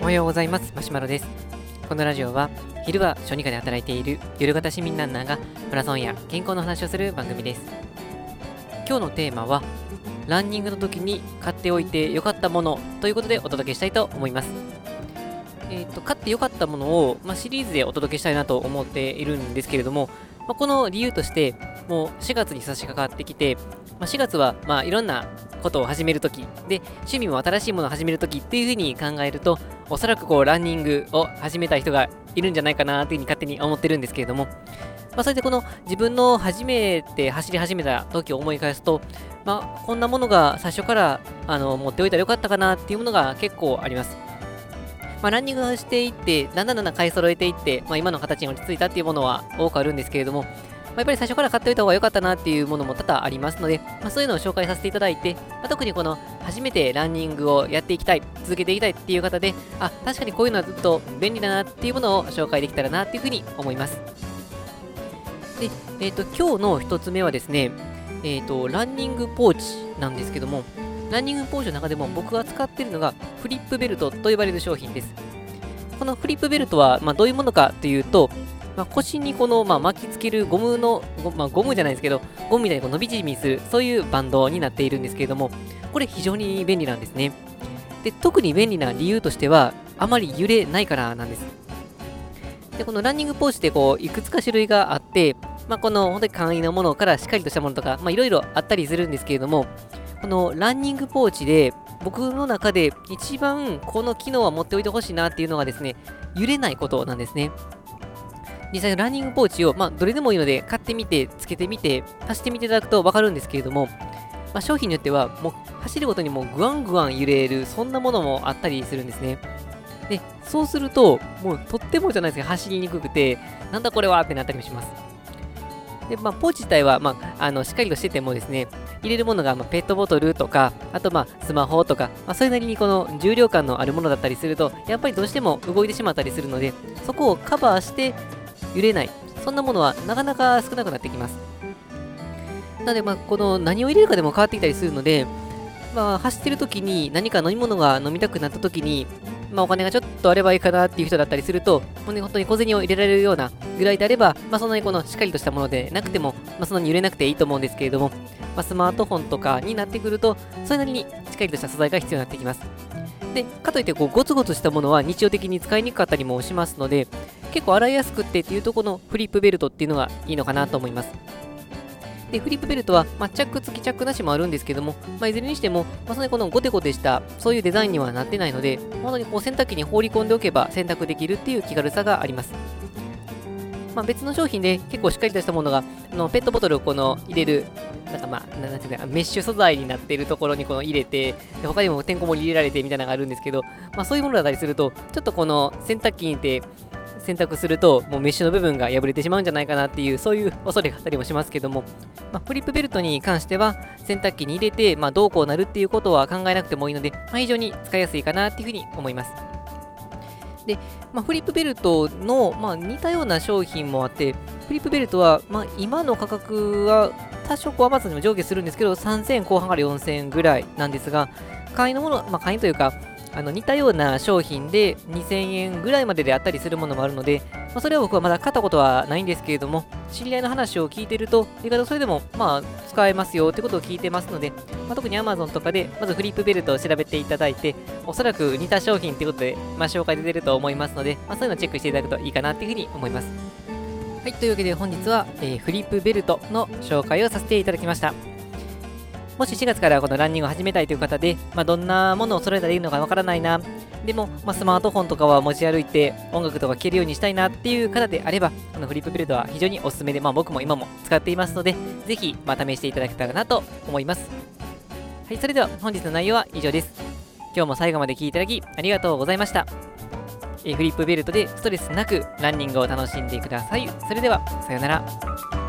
おはようございます。マシュマロです。このラジオは昼は小児科で働いている夜型市民ランナーがマラソンや健康の話をする番組です。今日のテーマはランニングの時に買っておいてよかったものということでお届けしたいと思います。えっ、ー、と買ってよかったものを、まあ、シリーズでお届けしたいなと思っているんですけれども、まあ、この理由としてもう4月に差し掛かってきて、まあ、4月はまあいろんなことを始めるとき、で、趣味も新しいものを始めるときっていうふうに考えると、おそらくこう、ランニングを始めた人がいるんじゃないかなっていうふうに勝手に思ってるんですけれども、まあ、それでこの自分の初めて走り始めた時を思い返すと、まあ、こんなものが最初からあの持っておいたらよかったかなっていうものが結構あります。まあ、ランニングをしていって、だんだんだんだん買い揃えていって、まあ、今の形に落ち着いたっていうものは多くあるんですけれども、まあ、やっぱり最初から買っておいた方が良かったなっていうものも多々ありますので、まあ、そういうのを紹介させていただいて、まあ、特にこの初めてランニングをやっていきたい、続けていきたいっていう方で、あ、確かにこういうのはずっと便利だなっていうものを紹介できたらなっていうふうに思います。で、えっ、ー、と、今日の一つ目はですね、えっ、ー、と、ランニングポーチなんですけども、ランニングポーチの中でも僕が使っているのがフリップベルトと呼ばれる商品です。このフリップベルトは、まあ、どういうものかというと、まあ、腰にこの、まあ、巻きつけるゴムの、まあ、ゴムじゃないですけど、ゴムみたいにこう伸び縮みする、そういうバンドになっているんですけれども、これ非常に便利なんですね。で、特に便利な理由としては、あまり揺れないからなんです。で、このランニングポーチってこう、いくつか種類があって、まあ、この本当に簡易なものからしっかりとしたものとか、まあ、いろいろあったりするんですけれども、このランニングポーチで、僕の中で一番この機能は持っておいてほしいなっていうのがですね、揺れないことなんですね。実際のランニングポーチを、まあ、どれでもいいので買ってみて、つけてみて、走ってみていただくと分かるんですけれども、まあ、商品によっては、もう走るごとにもうグワングワン揺れる、そんなものもあったりするんですね。で、そうすると、もうとってもじゃないですけど、走りにくくて、なんだこれはってなったりもします。で、まあ、ポーチ自体は、まあ、あのしっかりとしててもですね、入れるものが、まあ、ペットボトルとか、あと、まあ、スマホとか、まあ、それなりにこの重量感のあるものだったりすると、やっぱりどうしても動いてしまったりするので、そこをカバーして、揺れない、そんなものはなかなか少なくなってきます。なので、まあ、この何を入れるかでも変わってきたりするので、まあ、走ってる時に何か飲み物が飲みたくなった時に、まあ、お金がちょっとあればいいかなっていう人だったりすると、本当に小銭を入れられるようなぐらいであれば、まあ、そんなにこのしっかりとしたものでなくても、まあ、そんなに揺れなくていいと思うんですけれども、まあ、スマートフォンとかになってくると、それなりにしっかりとした素材が必要になってきます。で、かといってこうゴツゴツしたものは日常的に使いにくかったりもしますので、結構洗いやすくってっていうとこのフリップベルトっていうのがいいのかなと思います。で、フリップベルトは、まあ、チャック付きチャックなしもあるんですけども、まあ、いずれにしても、まあ、そのこのゴテゴテした、そういうデザインにはなってないので、本当にこう洗濯機に放り込んでおけば洗濯できるっていう気軽さがあります。まあ、別の商品で結構しっかりとしたものが、あのペットボトルをこの入れる、なんかまあ、なんていうか、メッシュ素材になっているところにこの入れて、で他にもてんこ盛り入れられてみたいなのがあるんですけど、まあ、そういうものだったりすると、ちょっとこの洗濯機にて、選択すると、もうメッシュの部分が破れてしまうんじゃないかなっていう、そういう恐れがあったりもしますけども、まあ、フリップベルトに関しては、洗濯機に入れて、まあ、どうこうなるっていうことは考えなくてもいいので、まあ、非常に使いやすいかなっていうふうに思います。で、まあ、フリップベルトの、まあ、似たような商品もあって、フリップベルトは、まあ、今の価格は多少こう Amazon にも上下するんですけど、3000後半から4000円ぐらいなんですが、簡易のもの、まあ、簡易というか、あの似たような商品で2000円ぐらいまでであったりするものもあるので、まあ、それは僕はまだ買ったことはないんですけれども、知り合いの話を聞いてると、意外とそれでもまあ使えますよってことを聞いてますので、まあ、特に Amazon とかでまずフリップベルトを調べていただいて、おそらく似た商品ということで、まあ、紹介で出ると思いますので、ま、そういうのをチェックしていただくといいかなっていうふうに思います。はい、というわけで本日は、えー、フリップベルトの紹介をさせていただきました。もし4月からこのランニングを始めたいという方で、まあ、どんなものを揃えたらいいのかわからないな、でも、まあ、スマートフォンとかは持ち歩いて音楽とか聴けるようにしたいなっていう方であれば、このフリップビルドは非常におすすめで、まあ、僕も今も使っていますので、ぜひ、ま、試していただけたらなと思います。はい、それでは本日の内容は以上です。今日も最後まで聴いていただきありがとうございました。えフリップベルトでストレスなくランニングを楽しんでください。それでは、さようなら。